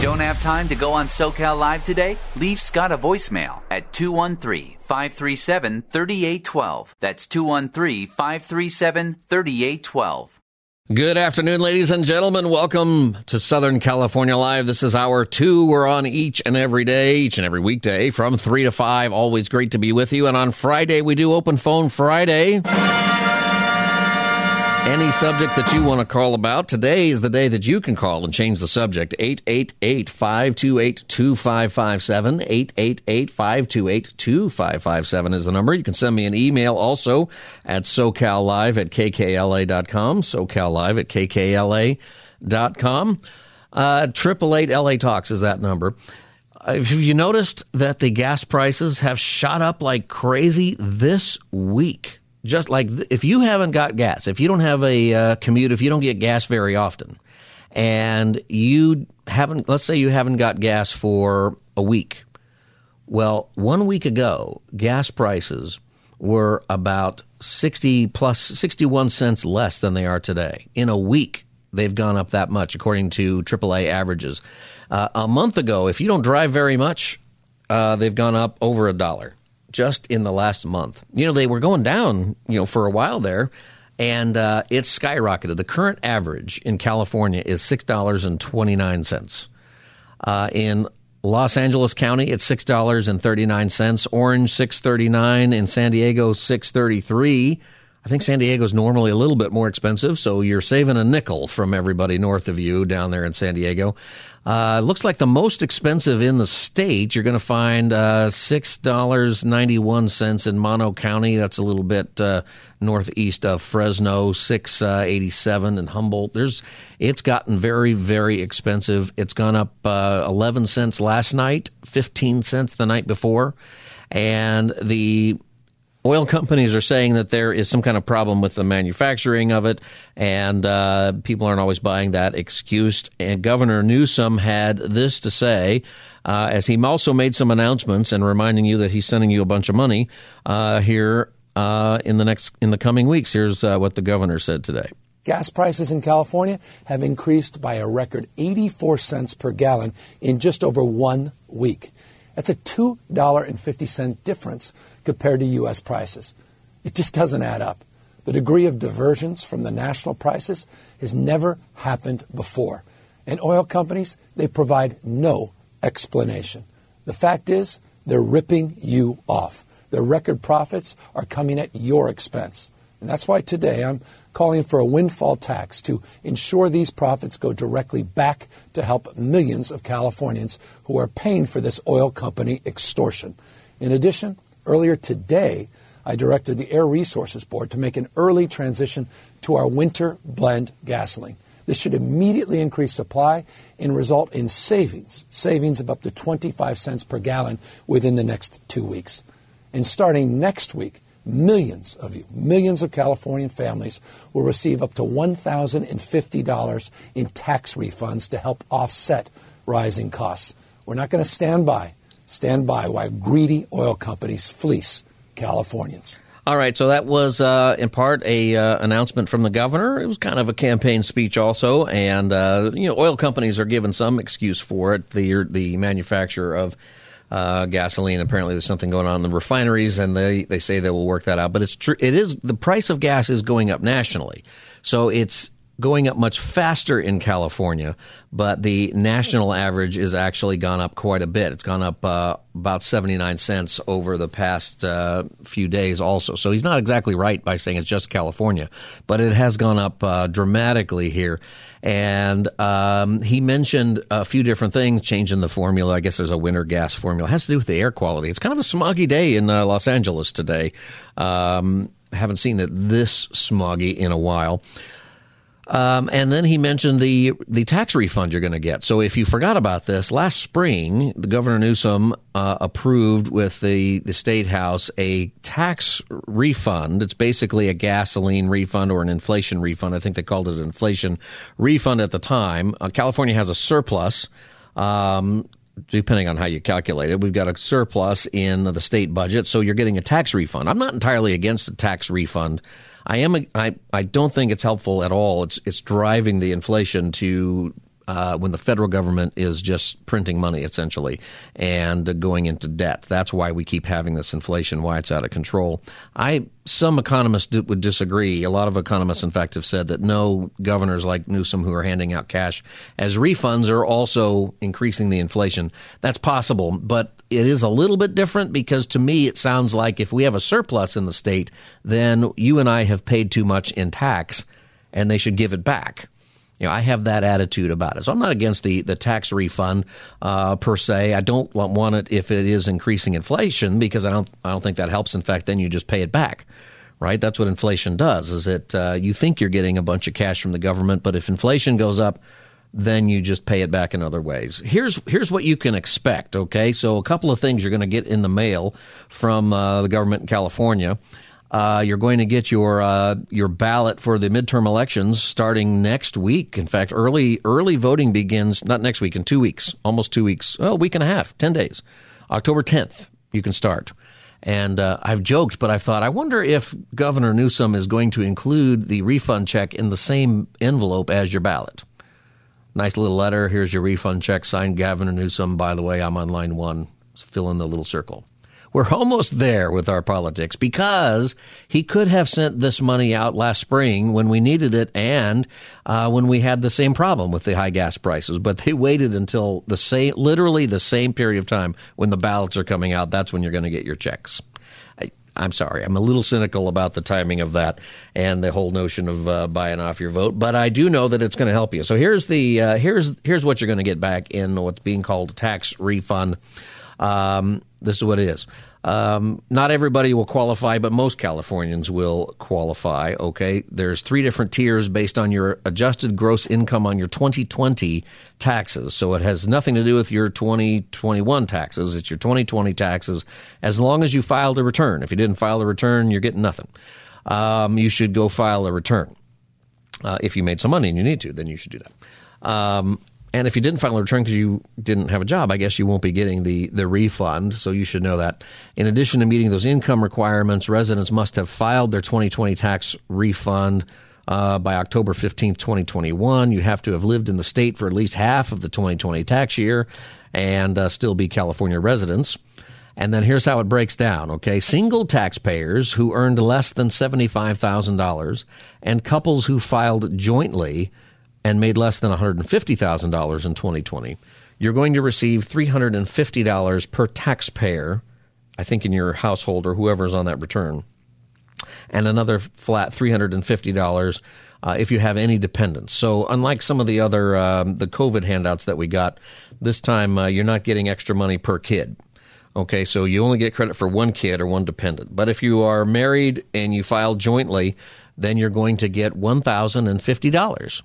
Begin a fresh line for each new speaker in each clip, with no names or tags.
Don't have time to go on SoCal Live today? Leave Scott a voicemail at 213 537 3812. That's 213 537 3812.
Good afternoon, ladies and gentlemen. Welcome to Southern California Live. This is hour two. We're on each and every day, each and every weekday from three to five. Always great to be with you. And on Friday, we do Open Phone Friday. Any subject that you want to call about, today is the day that you can call and change the subject. 888 528 2557. 888 528 2557 is the number. You can send me an email also at socallive at kkla.com. Socallive at kkla.com. Uh, 888 LA Talks is that number. Uh, have you noticed that the gas prices have shot up like crazy this week? Just like if you haven't got gas, if you don't have a uh, commute, if you don't get gas very often, and you haven't, let's say you haven't got gas for a week. Well, one week ago, gas prices were about 60 plus 61 cents less than they are today. In a week, they've gone up that much, according to AAA averages. Uh, a month ago, if you don't drive very much, uh, they've gone up over a dollar just in the last month. You know, they were going down, you know, for a while there, and uh, it's skyrocketed. The current average in California is six dollars and twenty nine cents. Uh, in Los Angeles County, it's six dollars and thirty nine cents. Orange six thirty nine. In San Diego, six thirty three. I think San Diego is normally a little bit more expensive, so you're saving a nickel from everybody north of you down there in San Diego. Uh, looks like the most expensive in the state. You're going to find uh, six dollars ninety one cents in Mono County. That's a little bit uh, northeast of Fresno. Six uh, eighty seven in Humboldt. There's it's gotten very very expensive. It's gone up uh, eleven cents last night, fifteen cents the night before, and the oil companies are saying that there is some kind of problem with the manufacturing of it, and uh, people aren't always buying that excuse. And Governor Newsom had this to say. Uh, as he also made some announcements and reminding you that he's sending you a bunch of money uh, here uh, in the next in the coming weeks. Here's uh, what the governor said today.
Gas prices in California have increased by a record 84 cents per gallon in just over one week. That's a $2.50 difference compared to U.S. prices. It just doesn't add up. The degree of divergence from the national prices has never happened before. And oil companies, they provide no explanation. The fact is, they're ripping you off. Their record profits are coming at your expense. And that's why today I'm calling for a windfall tax to ensure these profits go directly back to help millions of Californians who are paying for this oil company extortion. In addition, earlier today, I directed the Air Resources Board to make an early transition to our winter blend gasoline. This should immediately increase supply and result in savings, savings of up to 25 cents per gallon within the next two weeks. And starting next week, Millions of you, millions of Californian families will receive up to $1,050 in tax refunds to help offset rising costs. We're not going to stand by, stand by while greedy oil companies fleece Californians.
All right, so that was uh, in part a uh, announcement from the governor. It was kind of a campaign speech, also, and uh, you know, oil companies are given some excuse for it. The the manufacturer of uh, gasoline. Apparently, there's something going on in the refineries, and they, they say they will work that out. But it's true. It is the price of gas is going up nationally, so it's going up much faster in California, but the national average is actually gone up quite a bit. It's gone up uh, about 79 cents over the past uh, few days also. So he's not exactly right by saying it's just California, but it has gone up uh, dramatically here. And um, he mentioned a few different things, changing the formula. I guess there's a winter gas formula. It has to do with the air quality. It's kind of a smoggy day in uh, Los Angeles today. Um, haven't seen it this smoggy in a while. Um, and then he mentioned the the tax refund you're going to get. So if you forgot about this, last spring, the Governor Newsom uh, approved with the the state house a tax refund. It's basically a gasoline refund or an inflation refund. I think they called it an inflation refund at the time. Uh, California has a surplus. Um, depending on how you calculate it, we've got a surplus in the state budget, so you're getting a tax refund. I'm not entirely against a tax refund I am. A, I I don't think it's helpful at all. It's it's driving the inflation to uh, when the federal government is just printing money essentially and going into debt. That's why we keep having this inflation, why it's out of control. I some economists would disagree. A lot of economists, in fact, have said that no governors like Newsom who are handing out cash as refunds are also increasing the inflation. That's possible, but it is a little bit different because to me it sounds like if we have a surplus in the state, then you and I have paid too much in tax and they should give it back. You know, I have that attitude about it. So I'm not against the, the tax refund uh, per se. I don't want it if it is increasing inflation because I don't I don't think that helps. In fact, then you just pay it back, right? That's what inflation does. Is it uh, you think you're getting a bunch of cash from the government, but if inflation goes up, then you just pay it back in other ways. Here's here's what you can expect. Okay, so a couple of things you're going to get in the mail from uh, the government in California. Uh, you're going to get your uh, your ballot for the midterm elections starting next week. In fact, early early voting begins not next week in two weeks, almost two weeks, well, a week and a half, ten days. October 10th, you can start. And uh, I've joked, but I thought, I wonder if Governor Newsom is going to include the refund check in the same envelope as your ballot. Nice little letter. Here's your refund check signed Governor Newsom. By the way, I'm on line one. Fill in the little circle. We're almost there with our politics because he could have sent this money out last spring when we needed it and uh, when we had the same problem with the high gas prices. But they waited until the same, literally the same period of time when the ballots are coming out. That's when you're going to get your checks. I'm sorry, I'm a little cynical about the timing of that and the whole notion of uh, buying off your vote, but I do know that it's going to help you. So here's the uh, here's here's what you're going to get back in what's being called tax refund. Um, this is what it is. Um, not everybody will qualify, but most Californians will qualify. Okay, there's three different tiers based on your adjusted gross income on your 2020 taxes. So it has nothing to do with your 2021 taxes. It's your 2020 taxes. As long as you filed a return. If you didn't file a return, you're getting nothing. Um, you should go file a return. Uh, if you made some money and you need to, then you should do that. Um, and if you didn't file a return because you didn't have a job, I guess you won't be getting the, the refund. So you should know that. In addition to meeting those income requirements, residents must have filed their 2020 tax refund uh, by October 15th, 2021. You have to have lived in the state for at least half of the 2020 tax year and uh, still be California residents. And then here's how it breaks down, okay? Single taxpayers who earned less than $75,000 and couples who filed jointly and made less than $150,000 in 2020, you're going to receive $350 per taxpayer, I think in your household or whoever's on that return, and another flat $350 uh, if you have any dependents. So unlike some of the other um, the COVID handouts that we got, this time uh, you're not getting extra money per kid. Okay, so you only get credit for one kid or one dependent. But if you are married and you file jointly, then you're going to get $1,050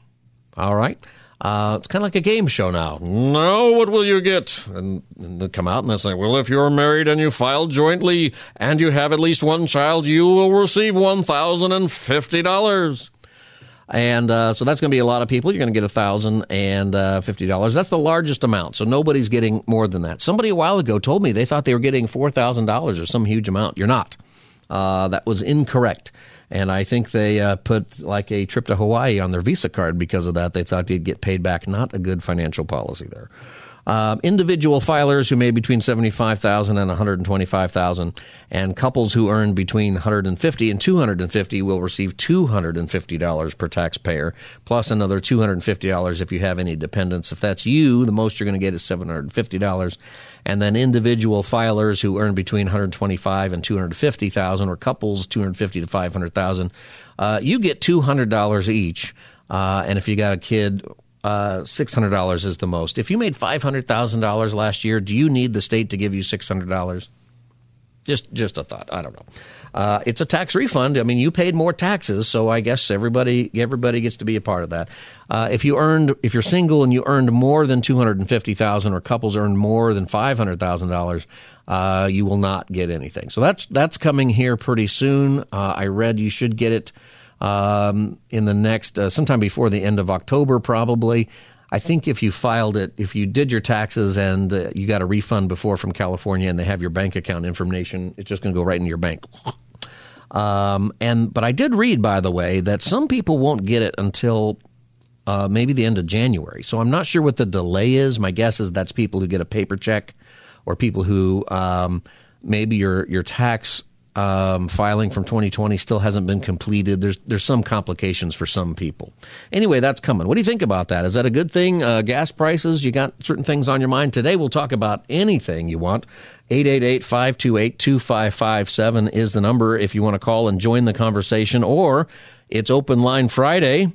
all right. Uh, it's kind of like a game show now. No, what will you get? And, and they come out and they say, well, if you're married and you file jointly and you have at least one child, you will receive $1,050. And uh, so that's going to be a lot of people. You're going to get $1,050. That's the largest amount. So nobody's getting more than that. Somebody a while ago told me they thought they were getting $4,000 or some huge amount. You're not. Uh, that was incorrect. And I think they uh, put like a trip to Hawaii on their Visa card because of that. They thought they'd get paid back. Not a good financial policy there. Um, individual filers who made between 75,000 and 125,000 and couples who earn between 150 and 250 will receive $250 per taxpayer plus another $250 if you have any dependents. If that's you, the most you're going to get is $750 and then individual filers who earn between 125 and 250,000 or couples 250 to 500,000 uh, you get $200 each uh, and if you got a kid uh, $600 is the most. If you made $500,000 last year, do you need the state to give you $600? Just just a thought. I don't know. Uh, it's a tax refund. I mean, you paid more taxes, so I guess everybody everybody gets to be a part of that. Uh, if you earned, if you're single and you earned more than two hundred and fifty thousand, or couples earned more than five hundred thousand uh, dollars, you will not get anything. So that's that's coming here pretty soon. Uh, I read you should get it um, in the next uh, sometime before the end of October, probably. I think if you filed it, if you did your taxes and uh, you got a refund before from California and they have your bank account information, it's just going to go right into your bank. Um, and but I did read, by the way, that some people won't get it until uh, maybe the end of January. So I'm not sure what the delay is. My guess is that's people who get a paper check or people who um, maybe your your tax um, filing from 2020 still hasn't been completed. There's there's some complications for some people. Anyway, that's coming. What do you think about that? Is that a good thing? Uh, gas prices, you got certain things on your mind. Today we'll talk about anything you want. 888-528-2557 is the number if you want to call and join the conversation or it's open line Friday.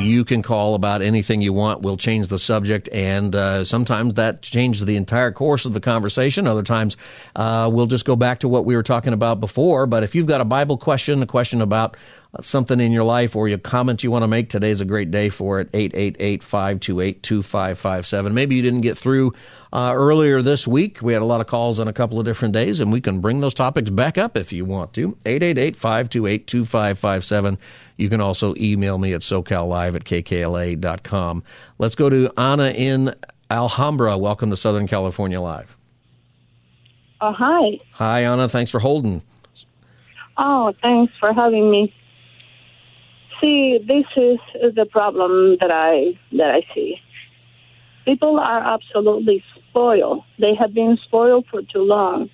You can call about anything you want. We'll change the subject, and uh, sometimes that changes the entire course of the conversation. Other times, uh, we'll just go back to what we were talking about before. But if you've got a Bible question, a question about uh, something in your life, or a comment you want to make, today's a great day for it. 888-528-2557. Maybe you didn't get through uh, earlier this week. We had a lot of calls on a couple of different days, and we can bring those topics back up if you want to. 888-528-2557. You can also email me at socallive at kkla.com. Let's go to Anna in Alhambra. Welcome to Southern California Live.
Oh, hi.
Hi, Anna. Thanks for holding.
Oh, thanks for having me. See, this is the problem that I that I see. People are absolutely spoiled. They have been spoiled for too long.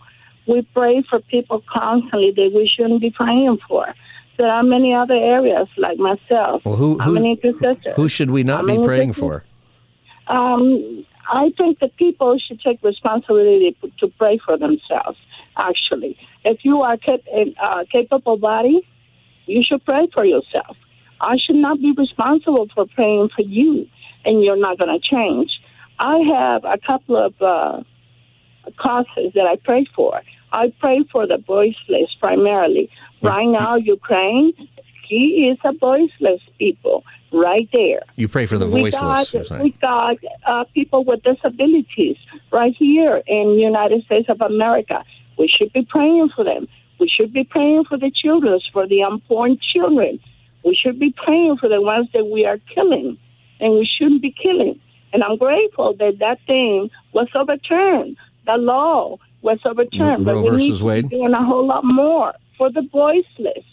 We pray for people constantly that we shouldn't be praying for there are many other areas like myself.
Well, who, who, who should we not be praying for?
Um, I think the people should take responsibility to pray for themselves. Actually, if you are a uh, capable body, you should pray for yourself. I should not be responsible for praying for you, and you're not going to change. I have a couple of uh, causes that I pray for. I pray for the voiceless primarily. Right now, Ukraine, he is a voiceless people right there.
You pray for the voiceless.
We got, we got uh, people with disabilities right here in United States of America. We should be praying for them. We should be praying for the children, for the unborn children. We should be praying for the ones that we are killing, and we shouldn't be killing. And I'm grateful that that thing was overturned. The law was overturned,
Roe
but we
need
to be doing a whole lot more for the voiceless,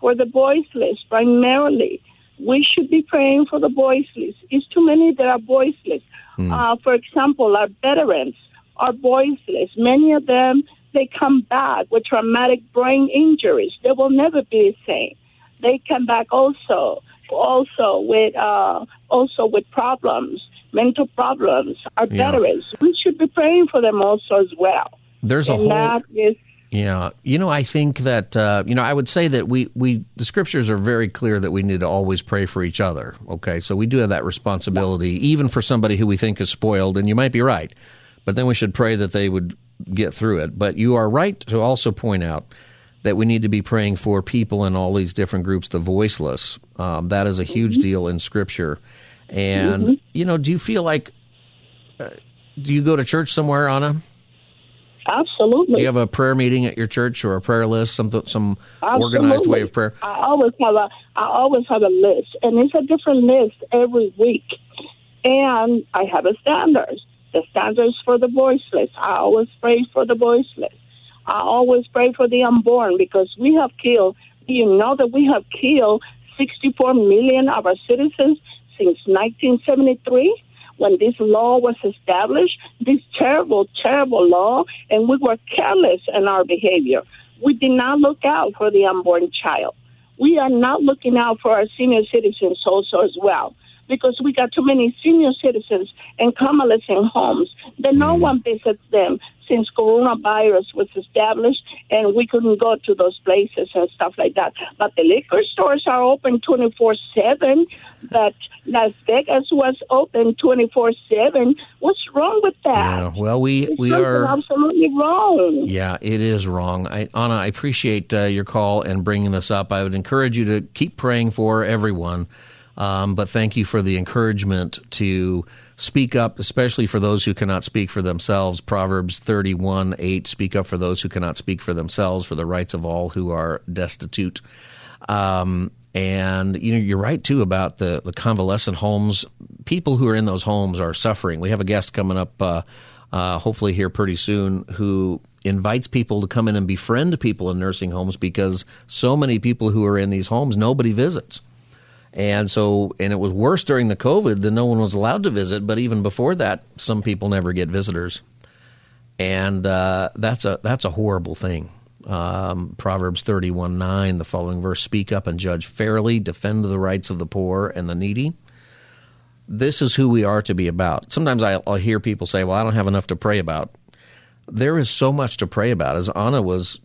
for the voiceless primarily. We should be praying for the voiceless. It's too many that are voiceless. Mm. Uh, for example, our veterans are voiceless. Many of them, they come back with traumatic brain injuries. They will never be the same. They come back also, also with, uh, also with problems, mental problems. Our yeah. veterans, we should be praying for them also as well.
There's a
and
whole.
That is
yeah, you know, I think that uh, you know, I would say that we we the scriptures are very clear that we need to always pray for each other. Okay, so we do have that responsibility, even for somebody who we think is spoiled, and you might be right, but then we should pray that they would get through it. But you are right to also point out that we need to be praying for people in all these different groups, the voiceless. Um, that is a huge mm-hmm. deal in Scripture. And mm-hmm. you know, do you feel like uh, do you go to church somewhere, Anna?
Absolutely.
Do you have a prayer meeting at your church or a prayer list, some some Absolutely. organized way of prayer?
I always have a I always have a list, and it's a different list every week. And I have a standard. The standards for the voiceless. I always pray for the voiceless. I always pray for the unborn because we have killed. Do you know that we have killed 64 million of our citizens since 1973? When this law was established, this terrible, terrible law, and we were careless in our behavior. We did not look out for the unborn child. We are not looking out for our senior citizens also as well because we got too many senior citizens in convalescent homes that no mm. one visits them. Since coronavirus was established and we couldn't go to those places and stuff like that. But the liquor stores are open 24 7, but Las Vegas was open 24 7. What's wrong with that?
Yeah, well, we,
It's
we are.
absolutely wrong.
Yeah, it is wrong. I, Anna, I appreciate uh, your call and bringing this up. I would encourage you to keep praying for everyone, um, but thank you for the encouragement to speak up, especially for those who cannot speak for themselves. Proverbs 31 8, speak up for those who cannot speak for themselves, for the rights of all who are destitute. Um, and you know, you're right too about the, the convalescent homes. People who are in those homes are suffering. We have a guest coming up, uh, uh, hopefully here pretty soon, who invites people to come in and befriend people in nursing homes because so many people who are in these homes nobody visits. And so, and it was worse during the COVID that no one was allowed to visit. But even before that, some people never get visitors, and uh, that's a that's a horrible thing. Um, Proverbs thirty one nine, the following verse: "Speak up and judge fairly, defend the rights of the poor and the needy." This is who we are to be about. Sometimes I, I'll hear people say, "Well, I don't have enough to pray about." There is so much to pray about, as Anna was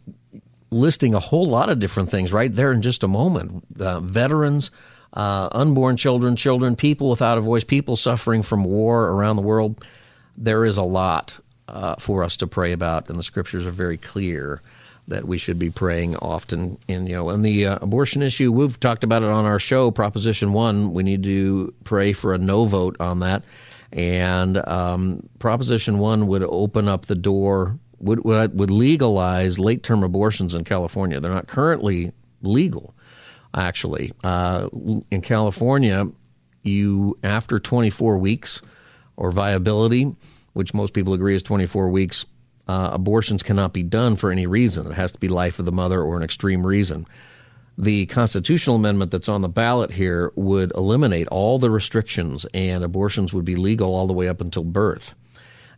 listing a whole lot of different things right there in just a moment. Uh, veterans, uh, unborn children, children, people without a voice, people suffering from war around the world. There is a lot uh, for us to pray about, and the scriptures are very clear that we should be praying often. And you know, and the uh, abortion issue, we've talked about it on our show, Proposition One. We need to pray for a no vote on that, and um, Proposition One would open up the door would would, would legalize late term abortions in California. They're not currently legal, actually. Uh, in California, you after 24 weeks or viability, which most people agree is 24 weeks, uh, abortions cannot be done for any reason. It has to be life of the mother or an extreme reason. The constitutional amendment that's on the ballot here would eliminate all the restrictions, and abortions would be legal all the way up until birth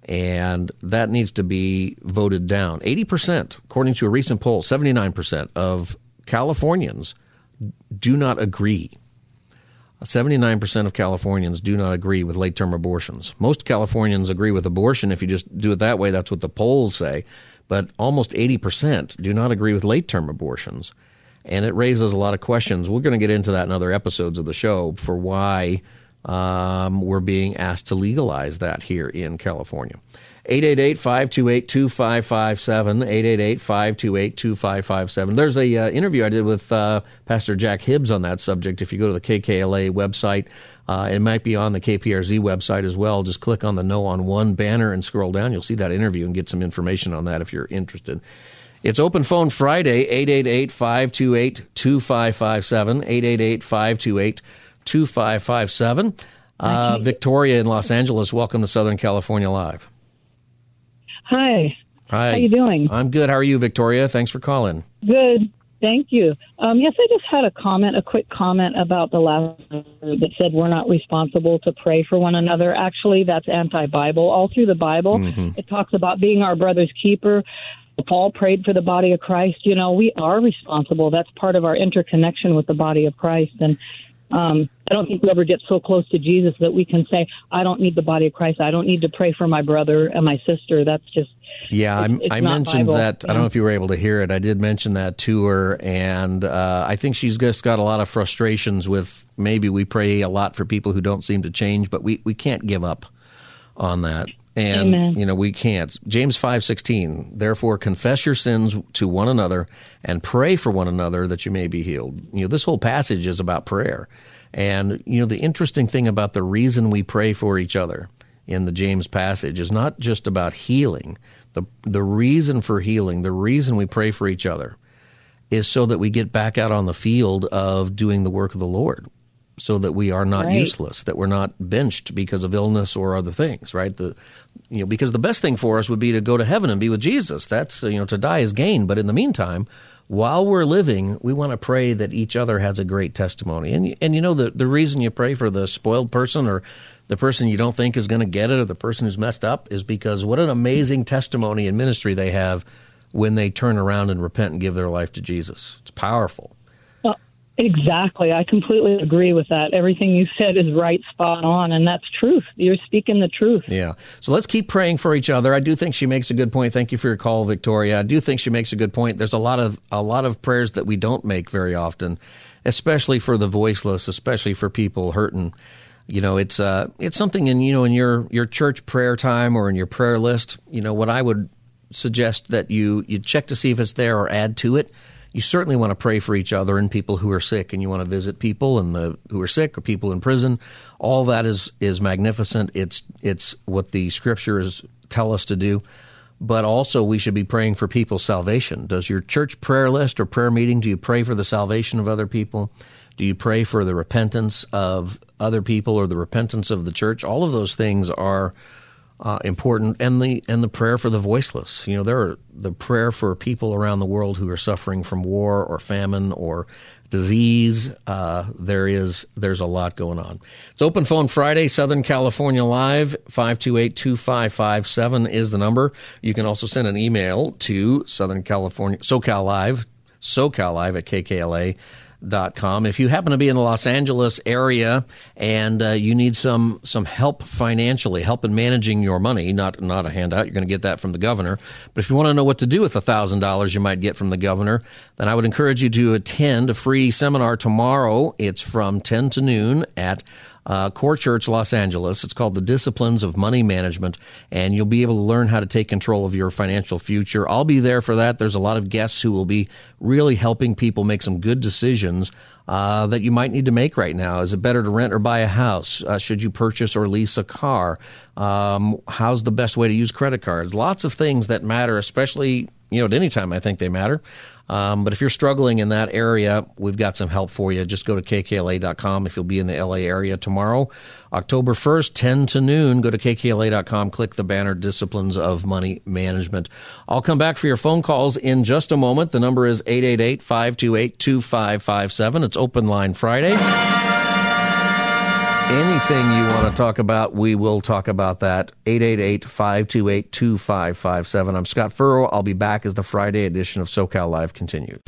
and that needs to be voted down. 80%, according to a recent poll, 79% of Californians do not agree. 79% of Californians do not agree with late term abortions. Most Californians agree with abortion if you just do it that way. That's what the polls say. But almost 80% do not agree with late term abortions. And it raises a lot of questions. We're going to get into that in other episodes of the show for why um, we're being asked to legalize that here in California. 888-528-2557, 888-528-2557. There's a uh, interview I did with uh, Pastor Jack Hibbs on that subject. If you go to the KKLA website, uh, it might be on the KPRZ website as well. Just click on the No on One banner and scroll down. You'll see that interview and get some information on that if you're interested. It's Open Phone Friday, 888-528-2557, 888-528-2557. Uh, Victoria in Los Angeles, welcome to Southern California Live.
Hi.
Hi.
How you doing?
I'm good. How are you, Victoria? Thanks for calling.
Good. Thank you. Um, yes, I just had a comment, a quick comment about the last that said we're not responsible to pray for one another. Actually, that's anti-Bible. All through the Bible,
Mm-hmm.
it talks about being our brother's keeper. Paul prayed for the body of Christ. You know, we are responsible. That's part of our interconnection with the body of Christ. And um, I don't think we ever get so close to Jesus that we can say, I don't need the body of Christ. I don't need to pray for my brother and my sister. That's just
Yeah, I,
It's- it's
I mentioned
Bible.
that. I don't know if you were able to hear it. I did mention that to her, and uh, I think she's just got a lot of frustrations with maybe we pray a lot for people who don't seem to change, but we, we can't give up on that. And
Amen.
you know we can't. James five sixteen. Therefore, confess your sins to one another and pray for one another that you may be healed. You know this whole passage is about prayer, and you know the interesting thing about the reason we pray for each other in the James passage is not just about healing. The the reason for healing, the reason we pray for each other, is so that we get back out on the field of doing the work of the Lord so that we are not
Right.
useless, that we're not benched because of illness or other things, right? The you know, because the best thing for us would be to go to heaven and be with Jesus. That's you know, to die is gain, but in the meantime, while we're living, we want to pray that each other has a great testimony. And and you know the the reason you pray for the spoiled person or the person you don't think is going to get it or the person who's messed up is because what an amazing testimony and ministry they have when they turn around and repent and give their life to Jesus. It's powerful.
Exactly. I completely agree with that. Everything you said is right spot on and that's truth. You're speaking the truth.
Yeah. So let's keep praying for each other. I do think she makes a good point. Thank you for your call, Victoria. I do think she makes a good point. There's a lot of a lot of prayers that we don't make very often, especially for the voiceless, especially for people hurting. You know, it's uh it's something in you know in your your church prayer time or in your prayer list, you know, what I would suggest that you you check to see if it's there or add to it you certainly want to pray for each other and people who are sick, and you want to visit people and the who are sick or people in prison. All that is is magnificent. It's it's what the scriptures tell us to do. But also, we should be praying for people's salvation. Does your church prayer list or prayer meeting? Do you pray for the salvation of other people? Do you pray for the repentance of other people or the repentance of the church? All of those things are uh, important, and the and the prayer for the voiceless. You know, there are the prayer for people around the world who are suffering from war or famine or disease. Uh, there is there's a lot going on. It's Open Phone Friday, Southern California Live. 528-2557 is the number. You can also send an email to Southern California SoCal Live, SoCal Live at KKLA com. If you happen to be in the Los Angeles area and uh, you need some some help financially, help in managing your money, not not a handout, you're going to get that from the governor. But if you want to know what to do with the thousand dollars you might get from the governor, then I would encourage you to attend a free seminar tomorrow. It's from 10 to noon at uh, Core Church Los Angeles. It's called The Disciplines of Money Management, and you'll be able to learn how to take control of your financial future. I'll be there for that. There's a lot of guests who will be really helping people make some good decisions. Uh, that you might need to make right now. Is it better to rent or buy a house? Uh, should you purchase or lease a car? Um, how's the best way to use credit cards? Lots of things that matter, especially you know at any time. I think they matter. Um, but if you're struggling in that area, we've got some help for you. Just go to kkla.com if you'll be in the LA area tomorrow. October 1st, 10 to noon, go to kkla.com, click the banner Disciplines of Money Management. I'll come back for your phone calls in just a moment. The number is 888 528 2557. It's Open Line Friday anything you want to talk about, we will talk about that. 888-528-2557. I'm Scott Furrow. I'll be back as the Friday edition of SoCal Live continues.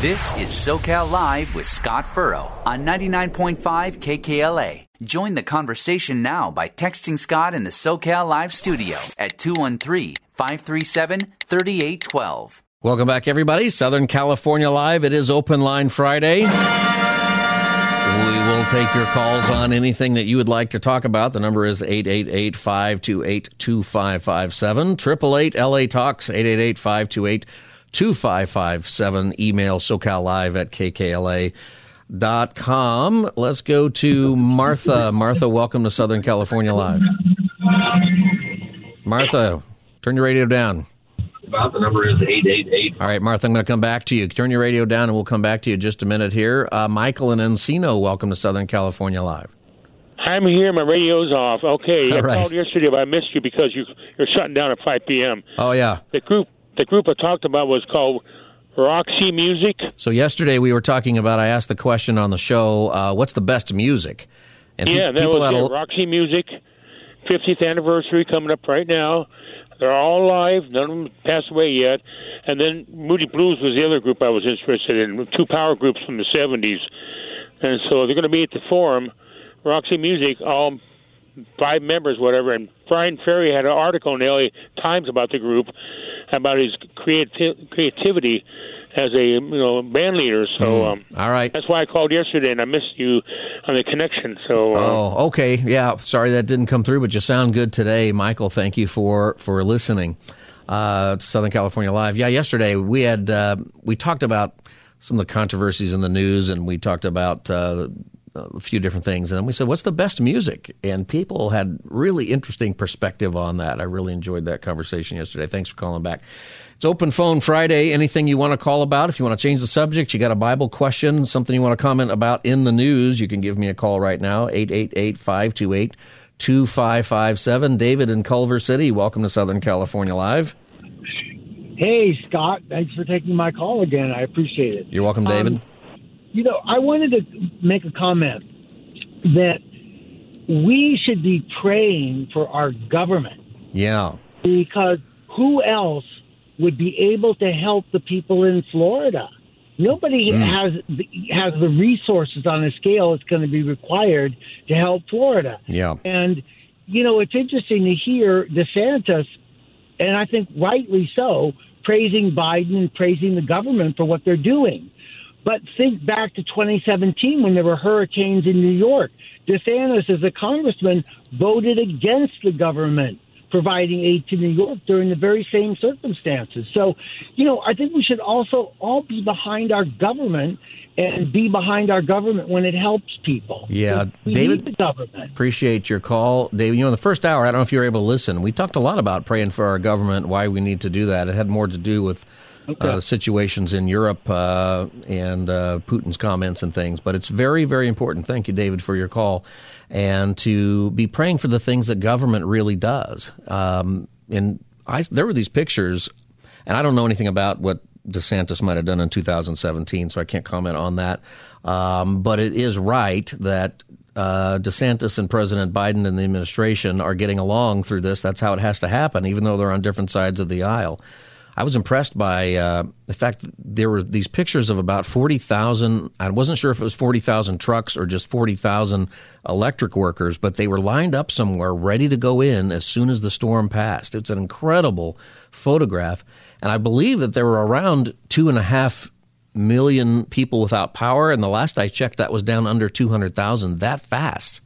This is SoCal Live with Scott Furrow on 99.5 KKLA. Join the conversation now by texting Scott in the SoCal Live studio at 213-537-3812.
Welcome back, everybody. Southern California Live. It is Open Line Friday. Will take your calls on anything that you would like to talk about. The number is 888 528 2557. 888 LA Talks, 888 528 2557. Email SoCalLive at KKLA.com. Let's go to Martha. Martha, welcome to Southern California Live. Martha, turn your radio down
about. The number is 888.
All right, Martha, I'm going to come back to you. Turn your radio down and we'll come back to you in just a minute here. Uh, Michael and Encino, welcome to Southern California Live.
I'm here. My radio's off. Okay,
All
I
right.
called yesterday, but I missed you because you you're shutting down at 5 p.m.
Oh, yeah.
The group the group I talked about was called Roxy Music.
So yesterday we were talking about, I asked the question on the show, uh, what's the best music? And pe-
yeah, that
people
was
that'll-
Roxy Music, 50th anniversary coming up right now. They're all alive. None of them passed away yet. And then Moody Blues was the other group I was interested in. Two power groups from the 70s. And so they're going to be at the forum. Roxy Music, all five members, whatever. And Bryan Ferry had an article in the LA Times about the group, about his creati- creativity as a you know band leader. So um,
all right.
that's why I called yesterday, and I missed you on the connection. So uh,
Oh, okay. Yeah. Sorry that didn't come through, but you sound good today, Michael. Thank you for for listening uh, to Southern California Live. Yeah, yesterday we had uh, we talked about some of the controversies in the news, and we talked about. Uh, a few different things, and then we said, "What's the best music?" And people had really interesting perspective on that. I really enjoyed that conversation yesterday. Thanks for calling back. It's Open Phone Friday. Anything you want to call about? If you want to change the subject, you got a Bible question, something you want to comment about in the news, you can give me a call right now, 888-528-2557. David in Culver City, welcome to Southern California Live.
Hey, Scott. Thanks for taking my call again. I appreciate it.
You're welcome, David.
Um, you know, I wanted to make a comment that we should be praying for our government
yeah.
because who else would be able to help the people in Florida? Nobody
Hmm.
has the, has the resources on a scale that's going to be required to help Florida.
Yeah.
And you know, it's interesting to hear DeSantis, and I think rightly so, praising Biden and praising the government for what they're doing. But think back to 2017 when there were hurricanes in New York. DeSantis, as a congressman, voted against the government providing aid to New York during the very same circumstances. So, you know, I think we should also all be behind our government and be behind our government when it helps people.
Yeah,
we
David-
need the government.
Appreciate your call, David. You know, in the first hour, I don't know if you were able to listen. We talked a lot about praying for our government, why we need to do that. It had more to do with uh, situations in Europe uh, and uh, Putin's comments and things. But it's very, very important. Thank you, David, for your call, and to be praying for the things that government really does. Um, and I, there were these pictures, and I don't know anything about what DeSantis might have done in 2017, so I can't comment on that. Um, but it is right that uh, DeSantis and President Biden and the administration are getting along through this. That's how it has to happen, even though they're on different sides of the aisle. I was impressed by uh, the fact there were these pictures of about 40,000. I wasn't sure if it was 40,000 trucks or just 40,000 electric workers, but they were lined up somewhere ready to go in as soon as the storm passed. It's an incredible photograph. And I believe that there were around two and a half million people without power. And the last I checked, that was down under 200,000 that fast.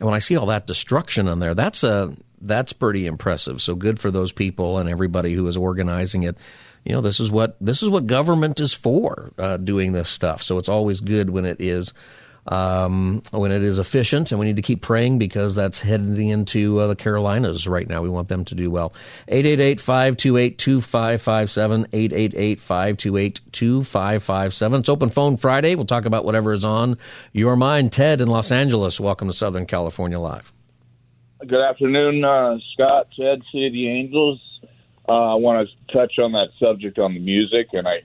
And when I see all that destruction on there, that's a that's pretty impressive. So good for those people and everybody who is organizing it. You know, this is what this is what government is for, uh, doing this stuff. So it's always good when it is um, when it is efficient, and we need to keep praying because that's heading into uh, the Carolinas right now. We want them to do well. 888-528-2557, 888-528-2557. It's Open Phone Friday. We'll talk about whatever is on your mind. Ted in Los Angeles, welcome to Southern California Live.
Good afternoon, uh, Scott, Ted, City of the Angels. Uh, I want to touch on that subject on the music, and I,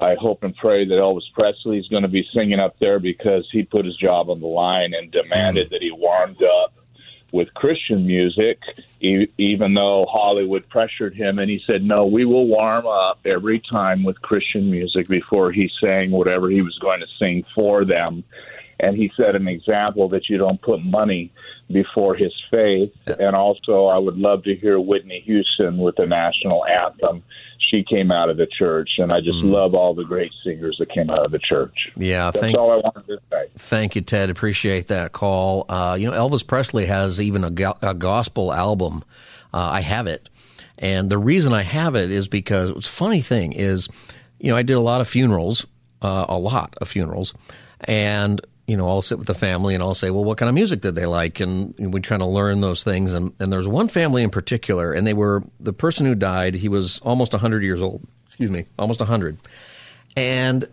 I hope and pray that Elvis Presley is going to be singing up there because he put his job on the line and demanded that he warmed up with Christian music, e- even though Hollywood pressured him, and he said, "No, we will warm up every time with Christian music before he sang whatever he was going to sing for them." And he set an example that you don't put money before his faith. And also, I would love to hear Whitney Houston with the national anthem. She came out of the church, and I just love all the great singers that came out of the church.
Yeah,
That's
thank,
all I wanted to say.
thank you, Ted. Appreciate that call. Uh, you know, Elvis Presley has even a, go- a gospel album. Uh, I have it, and the reason I have it is because it's a funny thing is, you know, I did a lot of funerals, uh, a lot of funerals, and you know, I'll sit with the family and I'll say, well, what kind of music did they like? And we kind of learn those things. And, and there's one family in particular, and they were the person who died. He was almost 100 years old. Excuse me, almost 100. And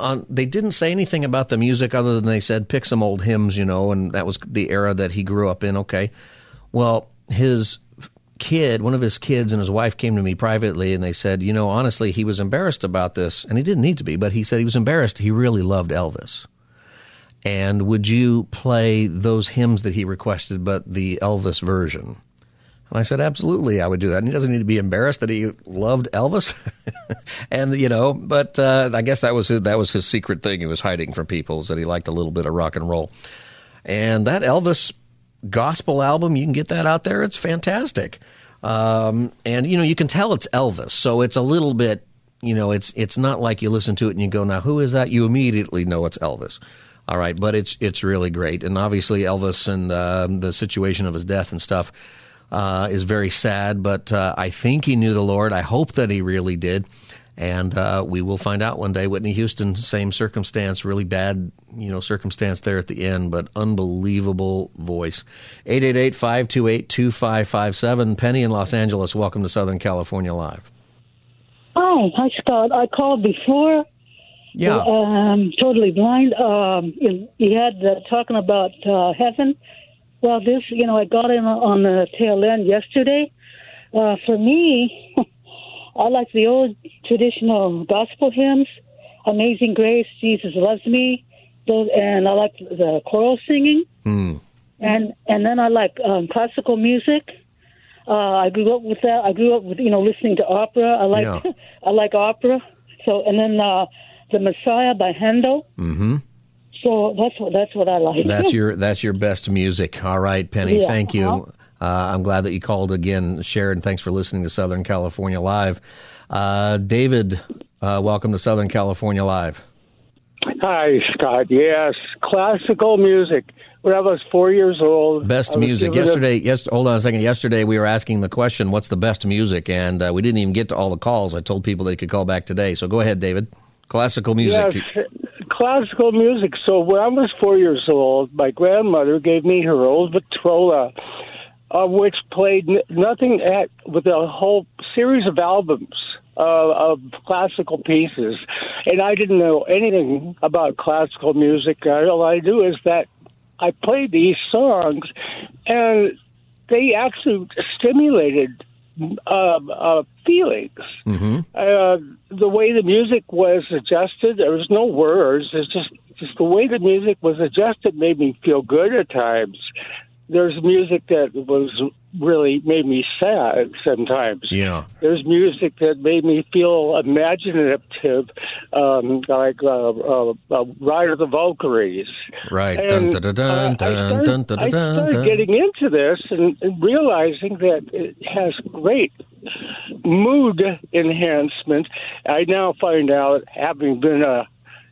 on, they didn't say anything about the music other than they said pick some old hymns, you know, and that was the era that he grew up in. Okay, well, his kid, one of his kids, and his wife came to me privately, and they said, you know, honestly, he was embarrassed about this, and he didn't need to be, but he said he was embarrassed. He really loved Elvis. And would you play those hymns that he requested, but the Elvis version? And I said, absolutely, I would do that. And he doesn't need to be embarrassed that he loved Elvis. and, you know, but uh, I guess that was, his, that was his secret thing he was hiding from people, is that he liked a little bit of rock and roll. And that Elvis gospel album, you can get that out there. It's fantastic. Um, and, you know, you can tell it's Elvis. So it's a little bit, you know, it's, it's not like you listen to it and you go, now, who is that? You immediately know it's Elvis. All right, but it's it's really great, and obviously Elvis and uh, the situation of his death and stuff uh, is very sad. But uh, I think he knew the Lord. I hope that he really did, and uh, we will find out one day. Whitney Houston, same circumstance, really bad, you know, circumstance there at the end, but unbelievable voice. 888-528-2557. Penny in Los Angeles. Welcome to Southern California Live.
Hi, hi Scott. I called before.
Yeah.
Um, totally blind. Um, you, you had uh, talking about uh, heaven. Well, this, you know, I got in on the tail end yesterday. Uh, for me, I like the old traditional gospel hymns, "Amazing Grace," "Jesus Loves Me," those, and I like the choral singing.
Hmm.
And and then I like um, classical music. Uh, I grew up with that. I grew up with you know listening to opera. I like
Yeah.
I like opera. So and then uh, the Messiah by Handel.
Mm-hmm.
So that's what that's what I like.
That's your that's your best music. All right, Penny.
Yeah,
Thank you.
uh-huh.
Uh, I'm glad that you called again, Sharon. Thanks for listening to Southern California Live. Uh, David, uh, welcome to Southern California Live.
Hi, Scott. Yes, classical music. When I was four years old,
Best music.
given a-
Yesterday, yes. Hold on a second. Yesterday, we were asking the question, "What's the best music?" And uh, we didn't even get to all the calls. I told people they could call back today. So go ahead, David. Classical music.
Yes, classical music. So when I was four years old, my grandmother gave me her old Victrola, uh, which played nothing at with a whole series of albums uh, of classical pieces, and I didn't know anything about classical music. All I do is that I played these songs, and they actually stimulated uh, uh, feelings.
Mm-hmm.
Uh, the way the music was adjusted, there was no words. It's just just the way the music was adjusted made me feel good at times. There's music that was really made me sad sometimes.
Yeah.
There's music that made me feel imaginative, um, like uh, uh, uh, Ride of the Valkyries.
Right.
And,
Dun, dun, dun,
uh, I started,
dun, dun,
I started
dun.
getting into this and, and realizing that it has great mood enhancement. I now find out, having been uh,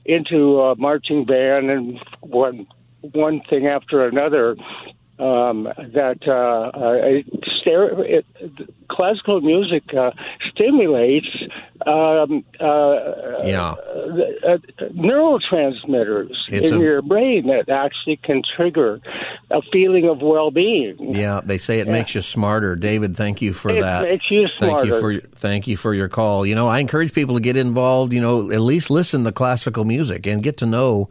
into a marching band and one one thing after another, um, that uh, uh, it, it, classical music uh, stimulates um, uh,
Yeah.
uh, neurotransmitters
It's
in
a-
your brain that actually can trigger a feeling of well-being.
Yeah, they say it
Yeah.
makes you smarter. David, thank you for
It
that.
makes you smarter.
Thank you for your, thank you for your call. You know, I encourage people to get involved. You know, at least listen to classical music and get to know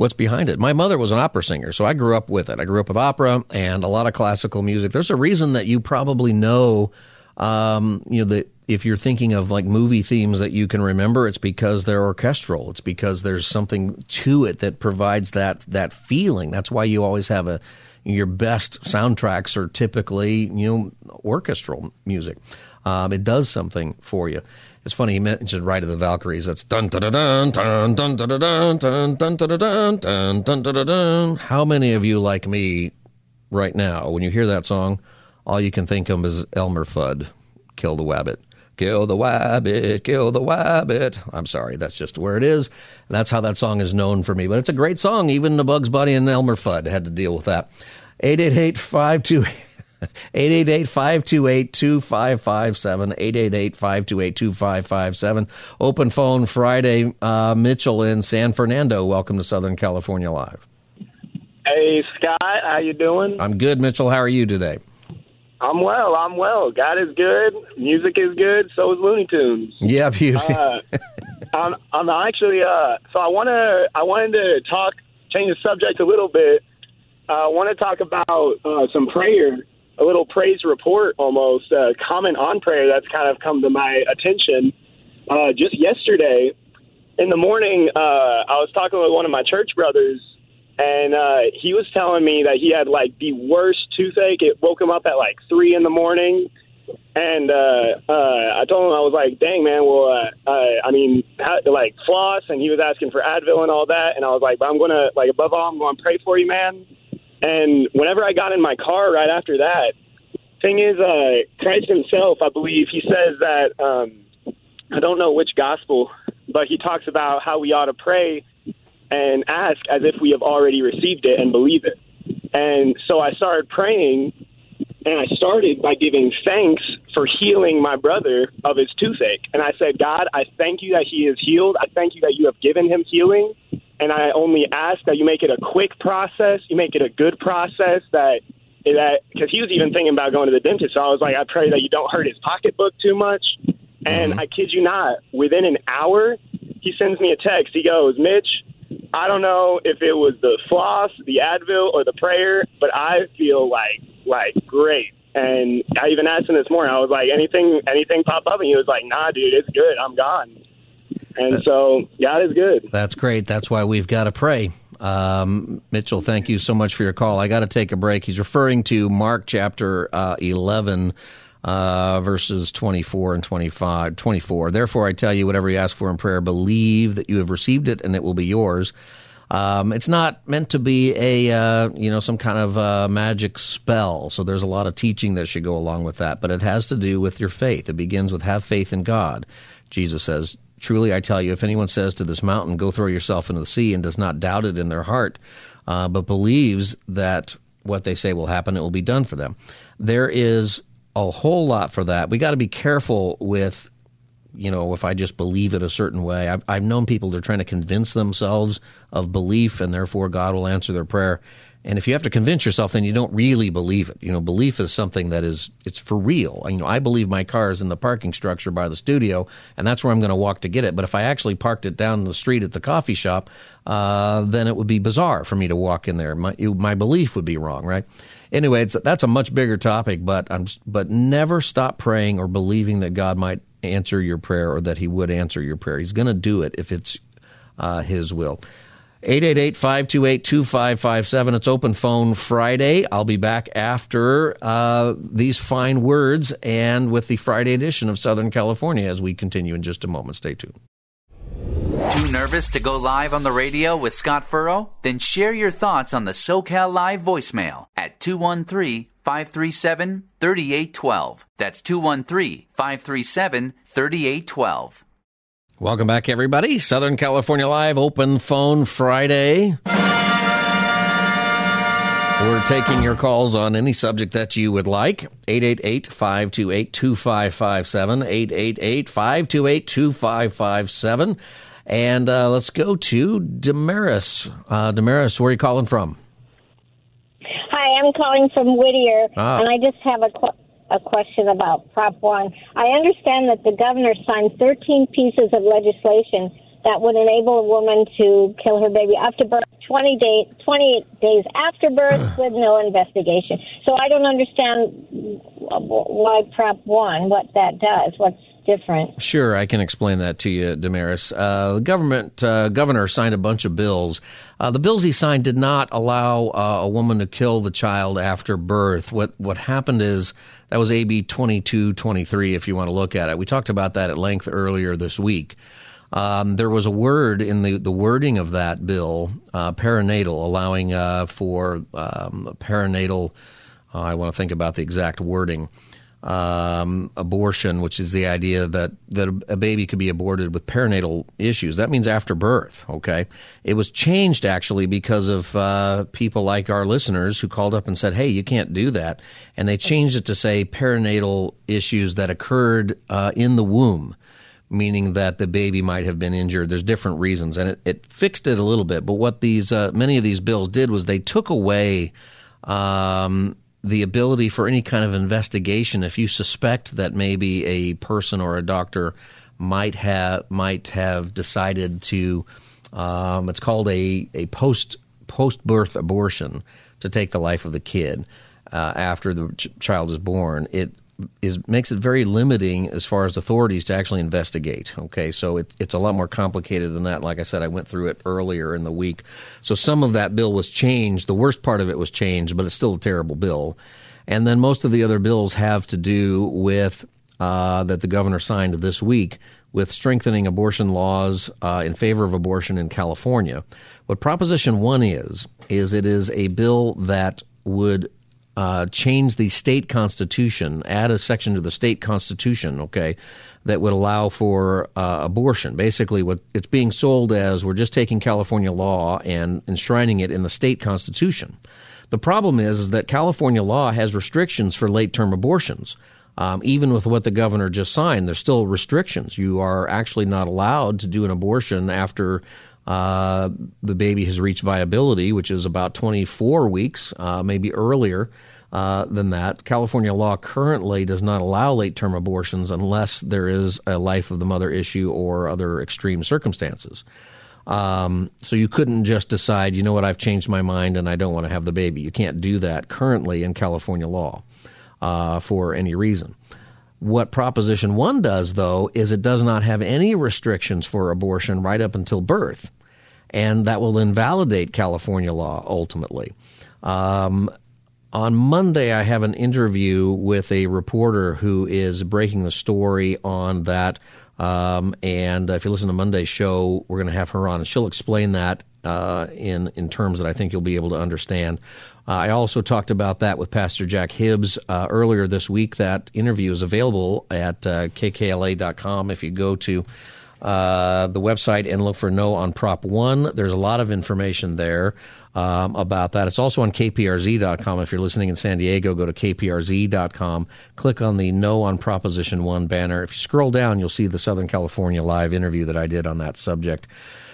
what's behind it. My mother was an opera singer, so I grew up with it. I grew up with opera and a lot of classical music. There's a reason that you probably know, um, you know, that if you're thinking of like movie themes that you can remember, it's because they're orchestral. It's because there's something to it that provides that that feeling. That's why you always have a your best soundtracks are typically you know orchestral music. Um, it does something for you. It's funny he mentioned Ride of the Valkyries. That's dun dun dun dun dun dun dun dun dun dun dun dun dun dun dun. How many of you like me right now when you hear that song, all you can think of is Elmer Fudd, "Kill the Wabbit." Kill the wabbit, kill the wabbit. I'm sorry, that's just where it is. That's how that song is known for me. But it's a great song. Even the Bugs Bunny and Elmer Fudd had to deal with that. 888 888 528 2557. 888 528 2557. Open phone Friday. Uh, Mitchell in San Fernando. Welcome to Southern California Live.
Hey Scott, how you doing?
I'm good, Mitchell. How are you today?
I'm well. I'm well. God is good. Music is good. So is Looney Tunes.
Yeah, beauty.
Uh, I'm, I'm actually. Uh, so I want to. I wanted to talk, change the subject a little bit. Uh, I want to talk about uh, some prayer, a little praise report, almost uh, comment on prayer that's kind of come to my attention. Uh, just yesterday, in the morning, uh, I was talking with one of my church brothers, and uh, he was telling me that he had like the worst toothache. It woke him up at like three in the morning, and uh, uh, I told him I was like, "Dang man, well, uh, uh, I mean, how, like floss," and he was asking for Advil and all that, and I was like, "But I'm gonna like above all, I'm gonna pray for you, man." And whenever I got in my car right after that, thing is, uh, Christ Himself, I believe, He says that um, I don't know which gospel, but He talks about how we ought to pray and ask as if we have already received it and believe it. And so I started praying, and I started by giving thanks for healing my brother of his toothache. And I said, God, I thank you that he is healed. I thank you that you have given him healing. And I only ask that you make it a quick process, you make it a good process that that because he was even thinking about going to the dentist. So I was like, I pray that you don't hurt his pocketbook too much. And mm-hmm. I kid you not, within an hour, he sends me a text. He goes, Mitch, I don't know if it was the floss, the Advil, or the prayer, but I feel like like great. And I even asked him this morning. I was like, anything anything pop up? And he was like, Nah, dude, it's good. I'm gone. And so God is good.
That's great. That's why we've got to pray. Um, Mitchell, thank you so much for your call. I got to take a break. He's referring to Mark chapter uh, 11, uh, verses 24 and 25, 24. Therefore, I tell you, whatever you ask for in prayer, believe that you have received it and it will be yours. Um, it's not meant to be a uh, you know some kind of uh, magic spell. So there's a lot of teaching that should go along with that, but it has to do with your faith. It begins with have faith in God. Jesus says, "Truly, I tell you, if anyone says to this mountain, go throw yourself into the sea, and does not doubt it in their heart, uh, but believes that what they say will happen, it will be done for them." There is a whole lot for that. We got to be careful with, you know, if I just believe it a certain way. I've, I've known people that are trying to convince themselves of belief, and therefore God will answer their prayer. And if you have to convince yourself, then you don't really believe it. You know, belief is something that is it's for real. You know, I believe my car is in the parking structure by the studio, and that's where I'm going to walk to get it. But if I actually parked it down the street at the coffee shop, uh, then it would be bizarre for me to walk in there. My my belief would be wrong, right? Anyway, that's a much bigger topic. But I'm but never stop praying or believing that God might answer your prayer or that He would answer your prayer. He's going to do it if it's uh, His will. 888-528-2557. It's open phone Friday. I'll be back after uh, these fine words and with the Friday edition of Southern California as we continue in just a moment. Stay tuned.
Too nervous to go live on the radio with Scott Furrow? Then share your thoughts on the SoCal Live voicemail at 213 537 3812. That's 213 537 3812.
Welcome back, everybody. Southern California Live Open Phone Friday. We're taking your calls on any subject that you would like. 888 528 2557. 888 528 2557. And uh, let's go to Damaris. Uh, Damaris, where are you calling from?
I'm calling from Whittier.
Ah.
And I just have a qu- a question about Prop 1. I understand that the governor signed 13 pieces of legislation that would enable a woman to kill her baby after birth 20 day, 28 days after birth with no investigation. So I don't understand why Prop 1, what that does, what's different.
Sure, I can explain that to you, Damaris. Uh, the government uh, governor signed a bunch of bills. Uh, the bills he signed did not allow uh, a woman to kill the child after birth. What what happened is that was AB twenty two twenty three. If you want to look at it, we talked about that at length earlier this week. Um, there was a word in the, the wording of that bill, uh, perinatal, allowing uh, for um, perinatal. I want to think about the exact wording um, abortion, which is the idea that, that a baby could be aborted with perinatal issues. That means after birth, okay? It was changed actually because of uh, people like our listeners who called up and said, hey, you can't do that. And they changed it to say perinatal issues that occurred uh, in the womb. Meaning that the baby might have been injured. There's different reasons, and it, it fixed it a little bit. But what these uh, many of these bills did was they took away um, the ability for any kind of investigation if you suspect that maybe a person or a doctor might have might have decided to um, it's called a, a post post birth abortion to take the life of the kid uh, after the ch- child is born it is makes it very limiting as far as authorities to actually investigate. Okay, so it, it's a lot more complicated than that. Like I said, I went through it earlier in the week. So some of that bill was changed. The worst part of it was changed, but it's still a terrible bill. And then most of the other bills have to do with uh, that the governor signed this week with strengthening abortion laws uh, in favor of abortion in California. What Proposition 1 is, is it is a bill that would uh, change the state constitution, add a section to the state constitution, okay, that would allow for uh, abortion. Basically, what it's being sold as, we're just taking California law and enshrining it in the state constitution. The problem is, is that California law has restrictions for late term abortions. Um, even with what the governor just signed, there's still restrictions. You are actually not allowed to do an abortion after uh, the baby has reached viability, which is about 24 weeks, uh, maybe earlier uh, than that. California law currently does not allow late term abortions unless there is a life of the mother issue or other extreme circumstances. Um, so you couldn't just decide, you know what, I've changed my mind and I don't want to have the baby. You can't do that currently in California law uh, for any reason. What Proposition 1 does, though, is it does not have any restrictions for abortion right up until birth. And that will invalidate California law ultimately. Um, on Monday, I have an interview with a reporter who is breaking the story on that. Um, and if you listen to Monday's show, we're going to have her on, and she'll explain that uh, in in terms that I think you'll be able to understand. Uh, I also talked about that with Pastor Jack Hibbs uh, earlier this week. That interview is available at uh, kkla.com. If you go to uh, the website and look for No on Prop 1, there's a lot of information there um, about that. It's also on kprz.com. If you're listening in San Diego, go to kprz.com. Click on the No on Proposition 1 banner. If you scroll down, you'll see the Southern California live interview that I did on that subject.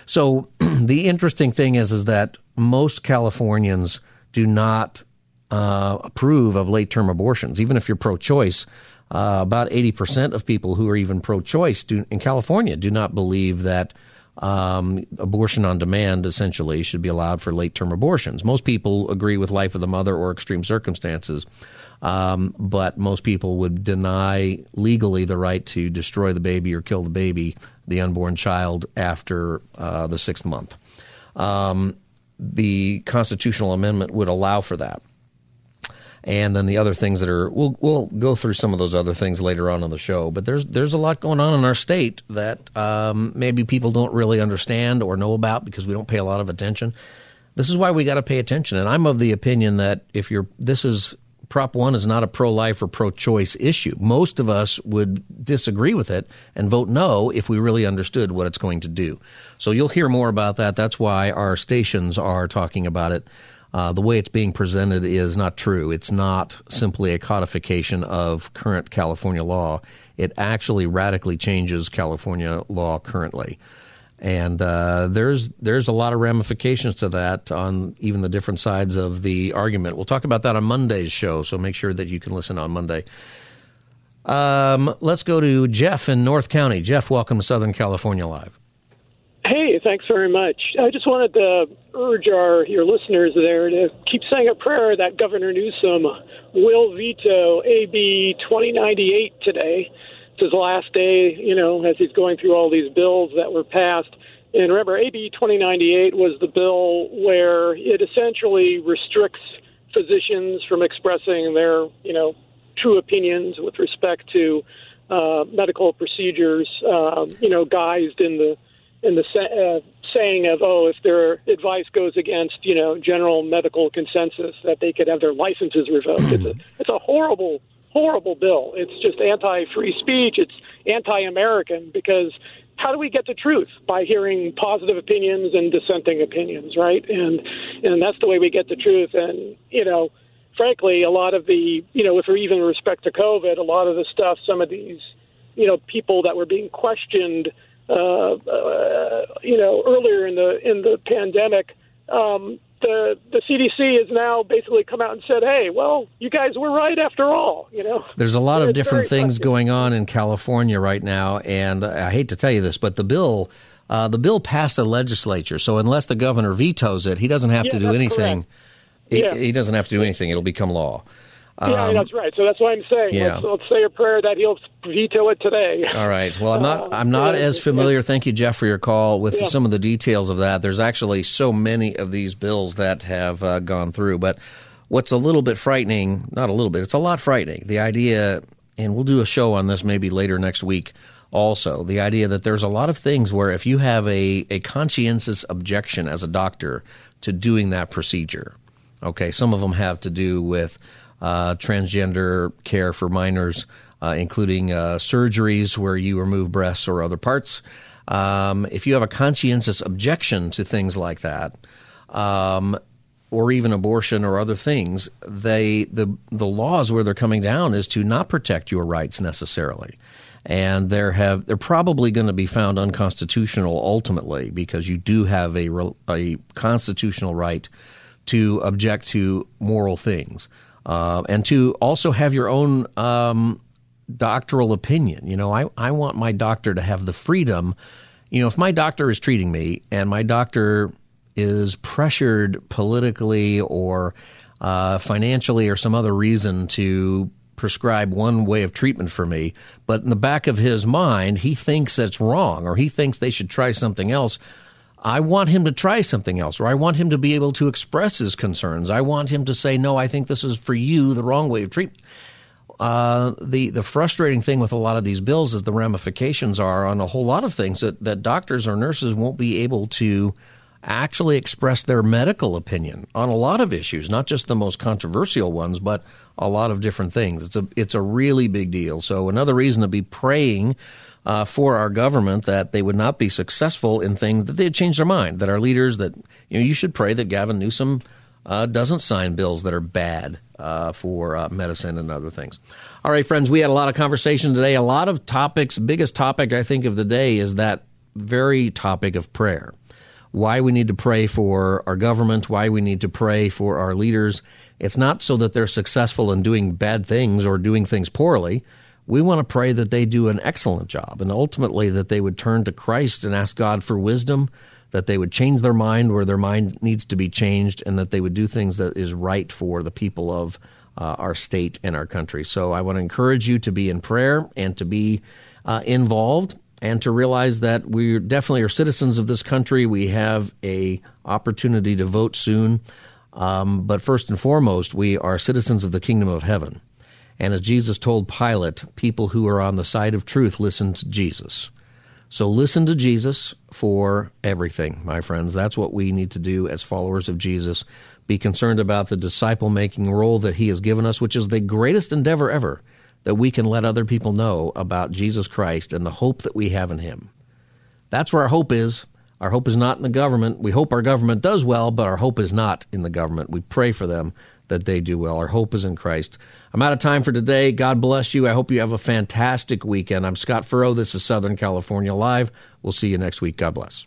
So the interesting thing is, is that most Californians do not uh, approve of late term abortions, even if you're pro choice. Uh, about 80% of people who are even pro choice in California do not believe that um, abortion on demand essentially should be allowed for late term abortions. Most people agree with life of the mother or extreme circumstances, um, but most people would deny legally the right to destroy the baby or kill the baby, the unborn child, after uh, the sixth month. Um, the constitutional amendment would allow for that and then the other things that are we'll we'll go through some of those other things later on in the show. But there's there's a lot going on in our state that um, maybe people don't really understand or know about because we don't pay a lot of attention. This is why we got to pay attention. And I'm of the opinion that if you're this is Prop 1 is not a pro life or pro choice issue. Most of us would disagree with it and vote no if we really understood what it's going to do. So you'll hear more about that. That's why our stations are talking about it uh, the way it's being presented is not true. It's not simply a codification of current California law. It actually radically changes California law currently. And uh, there's there's a lot of ramifications to that on even the different sides of the argument. We'll talk about that on Monday's show, so make sure that you can listen on Monday. Um, let's go to Jeff in North County. Jeff, welcome to Southern California Live.
Thanks very much. I just wanted to urge our your listeners there to keep saying a prayer that Governor Newsom will veto AB 2098 today. It's his last day, you know, as he's going through all these bills that were passed. And remember, AB 2098 was the bill where it essentially restricts physicians from expressing their, you know, true opinions with respect to uh, medical procedures, um, you know, guised in the in the uh, saying of oh if their advice goes against you know general medical consensus that they could have their licenses revoked. It's a it's a horrible horrible bill. It's just anti free speech. It's anti american because how do we get the truth? By hearing positive opinions and dissenting opinions right? And and that's the way we get the truth. And you know frankly a lot of the you know with even respect to covid a lot of the stuff some of these you know people that were being questioned uh, uh, you know, earlier in the in the pandemic, um, the the CDC has now basically come out and said, "Hey, well, you guys were right after all." You know,
there's a lot of different things going on in California right now, and I hate to tell you this, but the bill. Uh, the bill passed the legislature, so unless the governor vetoes it, he doesn't have
yeah,
to do anything. He,
yeah.
he, doesn't have to do anything; it'll become law.
Um, yeah, that's right. So that's why I'm saying.
Yeah.
Let's, let's, say a prayer that he'll veto it today.
All right. Well, I'm not. I'm not uh, as familiar. Thank you, Jeff, for your call with yeah. some of the details of that. There's actually so many of these bills that have uh, gone through, but what's a little bit frightening, not a little bit, it's a lot frightening. The idea, and we'll do a show on this maybe later next week. Also, the idea that there's a lot of things where if you have a, a conscientious objection as a doctor to doing that procedure, okay, some of them have to do with transgender care for minors, uh, including uh, surgeries where you remove breasts or other parts. Um, if you have a conscientious objection to things like that, um, or even abortion or other things, they the the laws where they're coming down is to not protect your rights necessarily, and there have they're probably going to be found unconstitutional ultimately because you do have a a constitutional right to object to moral things uh, and to also have your own um, doctoral opinion. You know, I, I want my doctor to have the freedom. You know, if my doctor is treating me and my doctor is pressured politically or uh, financially or some other reason to prescribe one way of treatment for me, but in the back of his mind, he thinks that's wrong or he thinks they should try something else. I want him to try something else, or I want him to be able to express his concerns. I want him to say, no, I think this is for you the wrong way of treatment. Uh, the the frustrating thing with a lot of these bills is the ramifications are on a whole lot of things that, that doctors or nurses won't be able to actually express their medical opinion on a lot of issues, not just the most controversial ones, but a lot of different things. It's a it's a really big deal. So another reason to be praying uh, for our government that they would not be successful in things that they'd change their mind. That our leaders that you know you should pray that Gavin Newsom uh, doesn't sign bills that are bad uh, for uh, medicine and other things. All right, friends, we had a lot of conversation today. A lot of topics. Biggest topic I think of the day is that very topic of prayer. Why we need to pray for our government. Why we need to pray for our leaders. It's not so that they're successful in doing bad things or doing things poorly. We want to pray that they do an excellent job and ultimately that they would turn to Christ and ask God for wisdom that they would change their mind where their mind needs to be changed, and that they would do things that is right for the people of uh, our state and our country. So I want to encourage you to be in prayer and to be uh, involved and to realize that we definitely are citizens of this country. We have a opportunity to vote soon. Um, but first and foremost, we are citizens of the kingdom of heaven. And as Jesus told Pilate, people who are on the side of truth listen to Jesus. So listen to Jesus for everything, my friends. That's what we need to do as followers of Jesus. Be concerned about the disciple making role that he has given us, which is the greatest endeavor ever that we can let other people know about Jesus Christ and the hope that we have in him. That's where our hope is. Our hope is not in the government. We hope our government does well, but our hope is not in the government. We pray for them that they do well. Our hope is in Christ. I'm out of time for today. God bless you. I hope you have a fantastic weekend. I'm Scott Furrow. This is Southern California Live. We'll see you next week. God bless.